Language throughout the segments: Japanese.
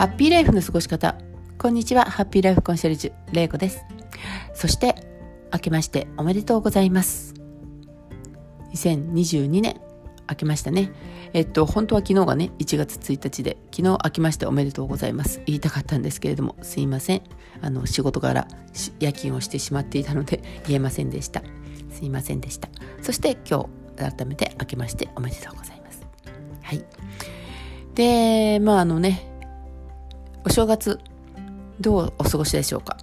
ハッピーライフの過ごし方。こんにちは、ハッピーライフコンシェルジュ、れいこです。そして、明けましておめでとうございます。2022年、明けましたね。えっと、本当は昨日がね、1月1日で、昨日明けましておめでとうございます。言いたかったんですけれども、すいません。あの、仕事柄、夜勤をしてしまっていたので、言えませんでした。すいませんでした。そして今日、改めて明けましておめでとうございます。はい。で、まああのね、お正月、どうお過ごしでしょうか？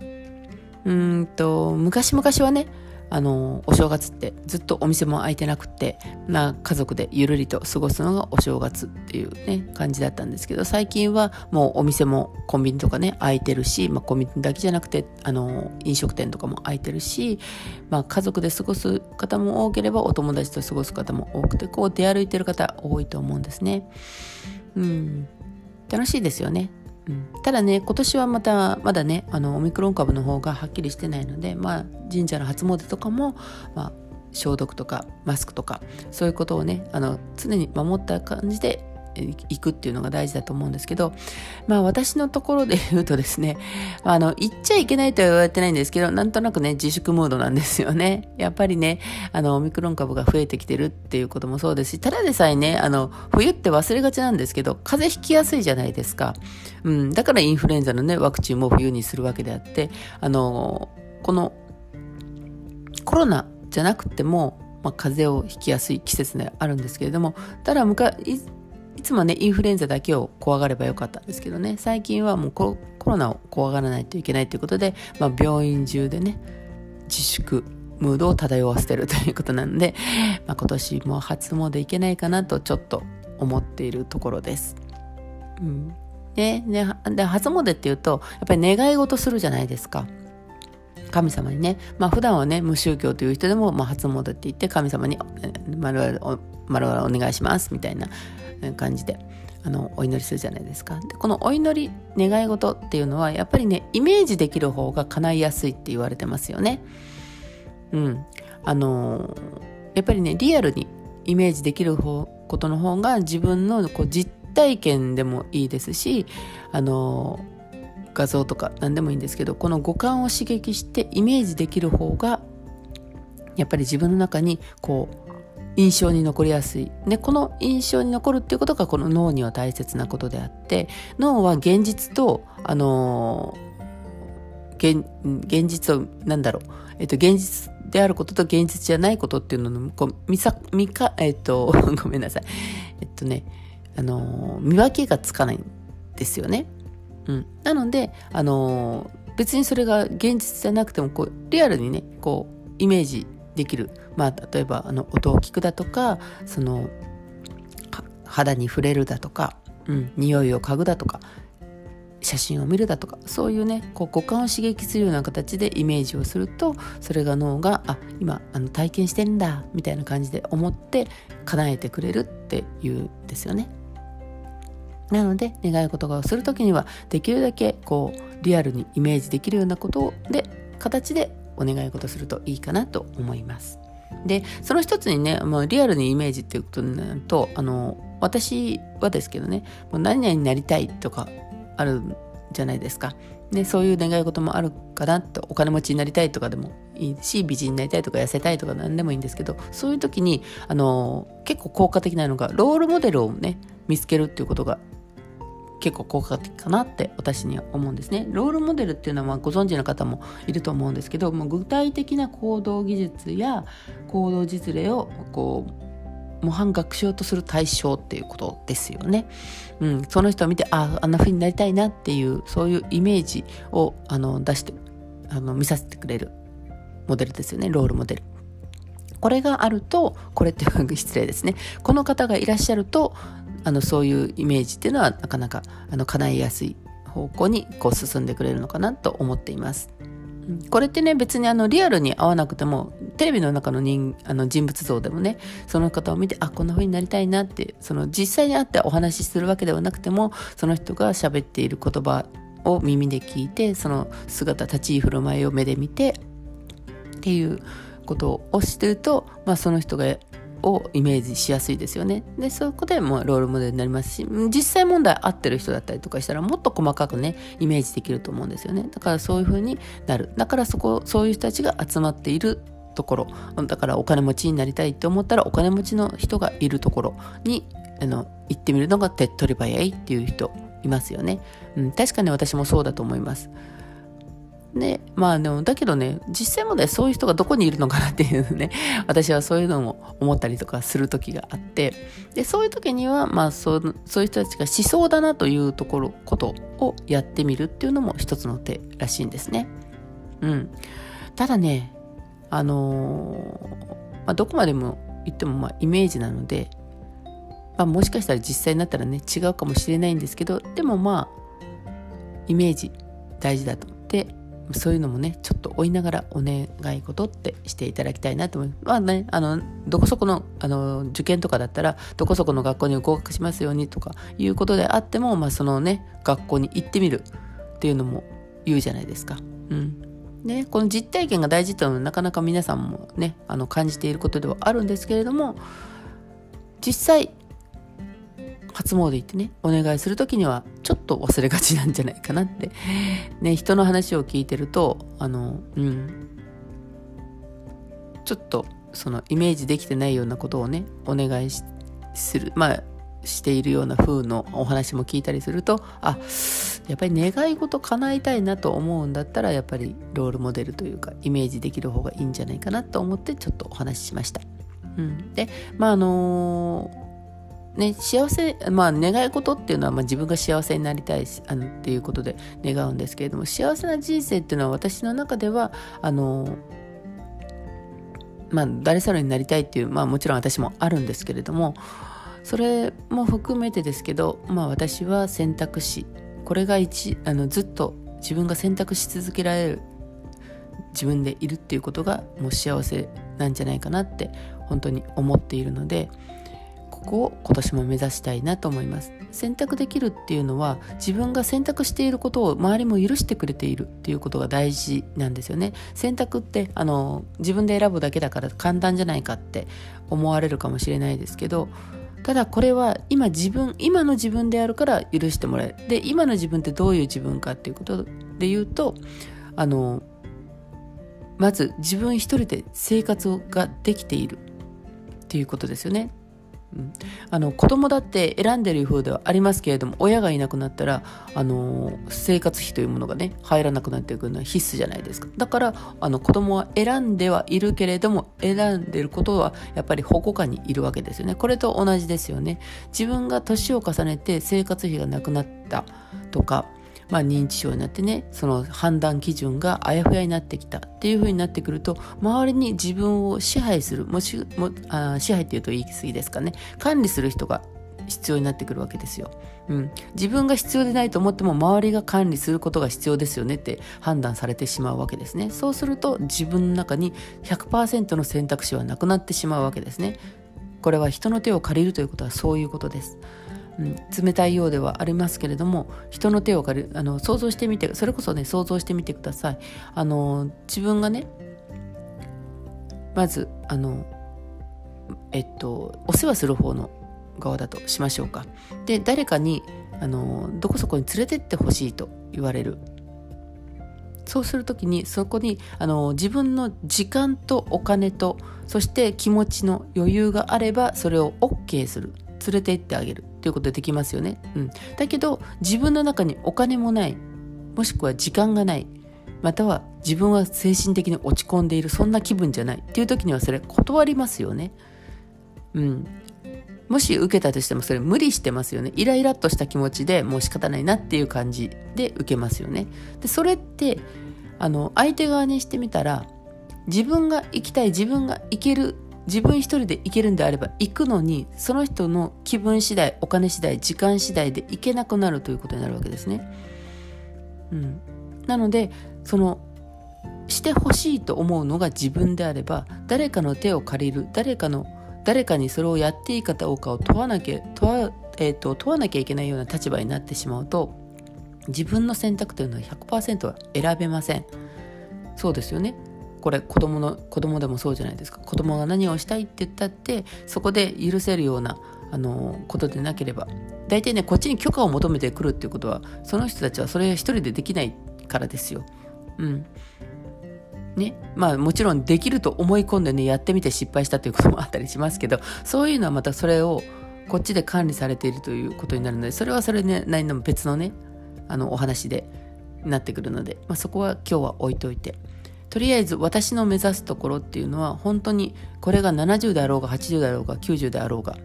うんと、昔々はね、あの、お正月ってずっとお店も開いてなくて、まあ家族でゆるりと過ごすのがお正月っていうね、感じだったんですけど、最近はもうお店もコンビニとかね、開いてるし、まあコンビニだけじゃなくて、あの、飲食店とかも開いてるし、まあ家族で過ごす方も多ければお友達と過ごす方も多くて、こう出歩いてる方多いと思うんですね。うん。楽しいですよね。うん、ただね今年はまたまだねあのオミクロン株の方がはっきりしてないので、まあ、神社の初詣とかも、まあ、消毒とかマスクとかそういうことをねあの常に守った感じで行くっていうのが大事だと思うんですけど、まあ私のところで言うとですね、あの、行っちゃいけないとは言われてないんですけど、なんとなくね、自粛ムードなんですよね。やっぱりね、あの、オミクロン株が増えてきてるっていうこともそうですし、ただでさえね、あの、冬って忘れがちなんですけど、風邪ひきやすいじゃないですか。うん、だからインフルエンザのね、ワクチンも冬にするわけであって、あの、この、コロナじゃなくても、まあ、風邪をひきやすい季節であるんですけれども、ただ昔、いつもね、インフルエンザだけを怖がればよかったんですけどね、最近はもうコロナを怖がらないといけないということで、まあ、病院中でね、自粛ムードを漂わせてるということなので、まあ、今年も初詣行けないかなとちょっと思っているところです。うん。で、で初詣っていうと、やっぱり願い事するじゃないですか。神様にね、まあ普段はね、無宗教という人でも、まあ初詣って言って神様に、まるまるお願いしますみたいな感じであのお祈りするじゃないですか。でこのお祈り願い事っていうのはやっぱりねイメージできる方が叶いやすいって言われてますよね。うん。あのやっぱりねリアルにイメージできる方ことの方が自分のこう実体験でもいいですしあの画像とか何でもいいんですけどこの五感を刺激してイメージできる方がやっぱり自分の中にこう印象に残りやすい。で、この印象に残るっていうことがこの脳には大切なことであって、脳は現実と、あのー、現、現実を、なんだろう、えっと、現実であることと現実じゃないことっていうのの、こう、見さ、見か、えっと、ごめんなさい。えっとね、あの、見分けがつかないんですよね。うん。なので、あのー、別にそれが現実じゃなくても、こう、リアルにね、こう、イメージできる。まあ、例えばあの音を聞くだとかその肌に触れるだとか、うん、匂いを嗅ぐだとか写真を見るだとかそういうねこう五感を刺激するような形でイメージをするとそれが脳があ今あの体験してんだみたいな感じで思って叶えてくれるっていうんですよね。なので願い事をする時にはできるだけこうリアルにイメージできるようなことで形でお願い事するといいかなと思います。で、その一つにね、まあ、リアルにイメージっていうことになると、あの、私はですけどね、もう何々になりたいとかあるじゃないですか。で、そういう願い事もあるかなと、お金持ちになりたいとかでもいいし、美人になりたいとか痩せたいとか何でもいいんですけど、そういう時に、あの、結構効果的なのが、ロールモデルをね、見つけるっていうことが結構効果的かなって私には思うんですね。ロールモデルっていうのはご存知の方もいると思うんですけどもう具体的な行動技術や行動実例をこう模範学習とする対象っていうことですよね。うん、その人を見てああんな風になりたいなっていうそういうイメージをあの出してあの見させてくれるモデルですよねロールモデル。これがあるとこれって失礼ですねこの方がいらっしゃるとあのそういうイメージっていうのはなかなかあの叶いやすい方向にこう進んでくれるのかなと思っています。これってね別にあのリアルに合わなくてもテレビの中の人あの人物像でもねその方を見てあこんな風になりたいなってその実際に会ってお話しするわけではなくてもその人が喋っている言葉を耳で聞いてその姿立ち居振る舞いを目で見てっていうことをしてると、まあ、その人がをイメージしやすいですよね。で、そこでもロールモデルになりますし、実際問題合ってる人だったりとかしたらもっと細かくね、イメージできると思うんですよね。だからそういう風になる。だからそこ、そういう人たちが集まっているところ、だからお金持ちになりたいって思ったらお金持ちの人がいるところに、あの、行ってみるのが手っ取り早いっていう人いますよね。うん、確かに私もそうだと思います。で、まあでも、だけどね、実際問題そういう人がどこにいるのかなっていうね、私はそういうのも思ったりとかする時があって、で、そういう時には、まあそう、そういう人たちがしそうだなというところ、ことをやってみるっていうのも一つの手らしいんですね。うん。ただね、あのー、まあ、どこまでも言ってもまあイメージなので、まあ、もしかしたら実際になったらね違うかもしれないんですけどでもまあイメージ大事だとでそういうのもねちょっと追いながらお願い事ってしていただきたいなと思います。まあねあのどこそこのあの受験とかだったらどこそこの学校に合格しますようにとかいうことであっても、まあ、そのね学校に行ってみるっていうのも言うじゃないですか。うんね、この実体験が大事というのはなかなか皆さんもねあの感じていることではあるんですけれども実際初詣行ってねお願いする時にはちょっと忘れがちなんじゃないかなって。ね人の話を聞いてるとあのうん。ちょっとそのイメージできてないようなことをねお願いするまあしているような風のお話も聞いたりするとあやっぱり願い事叶えたいなと思うんだったらやっぱりロールモデルというかイメージできる方がいいんじゃないかなと思ってちょっとお話ししました。うん、でまああのー、ね幸せまあ願い事っていうのは、まあ、自分が幸せになりたいしあのっていうことで願うんですけれども幸せな人生っていうのは私の中ではあのまあ、誰さらになりたいっていう、まあもちろん私もあるんですけれども、それも含めてですけど、まあ私は選択肢これが一あのずっと自分が選択し続けられる自分でいるっていうことがもう幸せなんじゃないかなって本当に思っているのでここを今年も目指したいなと思います。選択できるっていうのは自分が選択していることを周りも許してくれているっていうことが大事なんですよね。選択ってあの自分で選ぶだけだから簡単じゃないかって思われるかもしれないですけどただこれは今自分今の自分であるから許してもらえる。で今の自分ってどういう自分かっていうことで言うとあのまず自分一人で生活ができているっていうことですよね。うん、あの子供だって選んでる風ではありますけれども親がいなくなったらあの生活費というものがね入らなくなっていくのは必須じゃないですか。だからあの子供は選んではいるけれども選んでることはやっぱり保護下にいるわけですよね。これと同じですよね。自分が年を重ねて生活費がなくなったとかまあ、認知症になってねその判断基準があやふやになってきたっていう風になってくると周りに自分を支配するもしもあ支配っていうと言い過ぎですかね管理する人が必要になってくるわけですよ。うん、自分が必要でないと思っても周りが管理することが必要ですよねって判断されてしまうわけですね。そうすると自分の中に100%の選択肢はなくなってしまうわけですね。これは人の手を借りるということはそういうことです。うん、冷たいようではありますけれども人の手を借りあの想像してみてそれこそね想像してみてください。あの自分がねまずあのえっとお世話する方の側だとしましょうか。で誰かにあのどこそこに連れてってほしいと言われる。そうする時にそこにあの自分の時間とお金とそして気持ちの余裕があればそれを OK する。連れて行ってあげる。っていうことできますよね。うん。だけど、自分の中にお金もない、もしくは時間がない、または自分は精神的に落ち込んでいる、そんな気分じゃないっていう時にはそれ断りますよね。うん。もし受けたとしてもそれ無理してますよね。イライラっとした気持ちでもう仕方ないなっていう感じで受けますよね。で、それって、あの、相手側にしてみたら、自分が行きたい、自分が行ける自分一人で行けるんであれば行くのにその人の気分次第お金次第時間次第で行けなくなるということになるわけですね。うん、なのでそのしてほしいと思うのが自分であれば誰かの手を借りる誰かの誰かにそれをやっていいかどうかを問わなきゃ問わ,、えーと、問わなきゃいけないような立場になってしまうと自分の選択というのは100%は選べません。そうですよね。これ子供の子供でもそうじゃないですか。子供が何をしたいって言ったってそこで許せるようなあのことでなければ大体ねこっちに許可を求めてくるっていうことはその人たちはそれ一人でできないからですよ。うん。ね、まあもちろんできると思い込んでねやってみて失敗したということもあったりしますけどそういうのはまたそれをこっちで管理されているということになるのでそれはそれね何の別のねあのお話でなってくるので、まあ、そこは今日は置いといて。とりあえず私の目指すところっていうのは本当にこれが70であろうが80であろうが90であろうが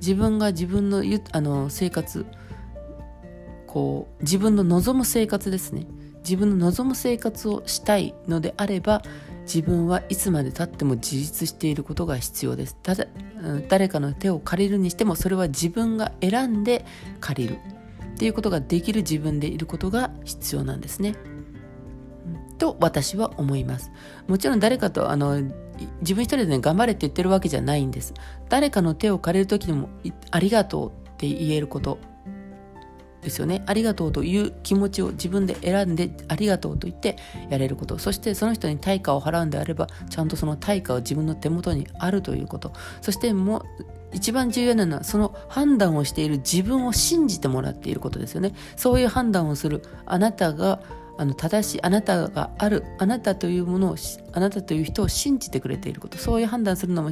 自分が自分のあの生活こう自分の望む生活ですね。自分の望む生活をしたいのであれば自分はいつまでたっても自立していることが必要です。ただ誰かの手を借りるにしてもそれは自分が選んで借りる。っていうことができる自分でいることが必要なんですね。と私は思います。もちろん誰かとあの自分一人でね頑張れって言ってるわけじゃないんです。誰かの手を借りる時にもありがとうって言えることですよね。ありがとうという気持ちを自分で選んでありがとうと言ってやれること。そしてその人に対価を払うんであればちゃんとその対価は自分の手元にあるということ。そしてもう一番重要なのはその判断をしている自分を信じてもらっていることですよね。そういう判断をするあなたがあの正しいあなたがあるあなたというものをあなたという人を信じてくれていること。そういう判断するのも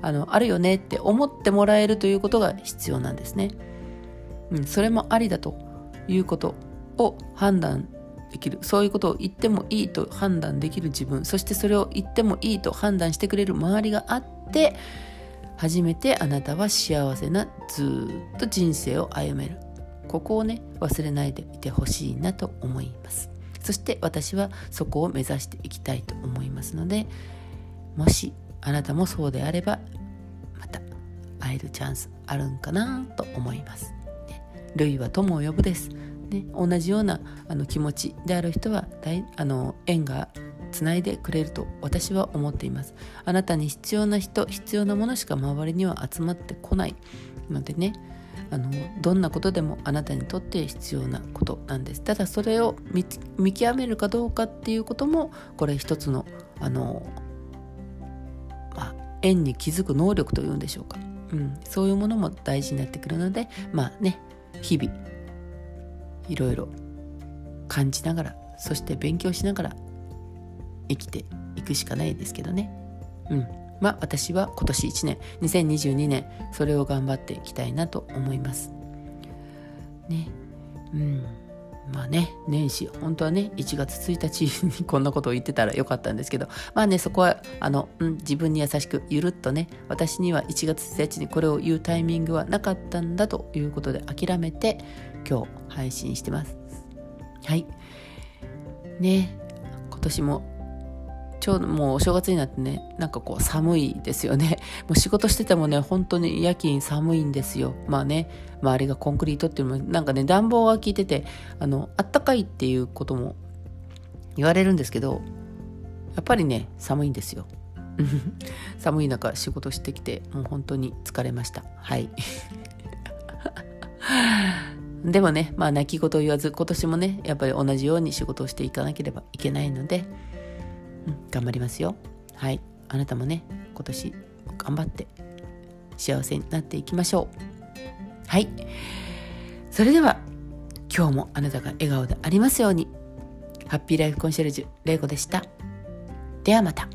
あのあるよねって思ってもらえるということが必要なんですね。うん、それもありだということを判断できる。そういうことを言ってもいいと判断できる自分。そしてそれを言ってもいいと判断してくれる周りがあって初めてあなたは幸せなずっと人生を歩める。ここをね忘れないでいてほしいなと思います。そして私はそこを目指していきたいと思いますのでもしあなたもそうであればまた会えるチャンスあるんかなと思います。ね、類は友を呼ぶです。ね、同じようなあの気持ちである人はあの縁がつないでくれると私は思っています。あなたに必要な人必要なものしか周りには集まってこないのでね。あのどんなことでもあなたにとって必要なことなんです。ただそれを見極めるかどうかっていうこともこれ一つのあの、まあ、縁に気づく能力というんでしょうか、うん、そういうものも大事になってくるのでまあね日々いろいろ感じながらそして勉強しながら生きていくしかないですけどね。うん。まあ私は今年1年2022年それを頑張っていきたいなと思います。ね。うん。まあね年始本当はね1月1日にこんなことを言ってたらよかったんですけどまあねそこはあの、うん、自分に優しくゆるっとね私には1月1日にこれを言うタイミングはなかったんだということで諦めて今日配信してます。はい。ね。今年もちょうどもうお正月になってね、なんかこう寒いですよね。もう仕事しててもね、本当に夜勤寒いんですよ。まあね、周りがコンクリートっていうのも、なんかね、暖房が効いてて、あの、あったかいっていうことも言われるんですけど、やっぱりね、寒いんですよ。寒い中仕事してきて、もう本当に疲れました。はい。でもね、まあ泣き言を言わず、今年もね、やっぱり同じように仕事をしていかなければいけないので、うん、頑張りますよ。はい。あなたもね今年頑張って幸せになっていきましょう。はい。それでは今日もあなたが笑顔でありますように。ハッピーライフコンシェルジュ玲子でした。ではまた。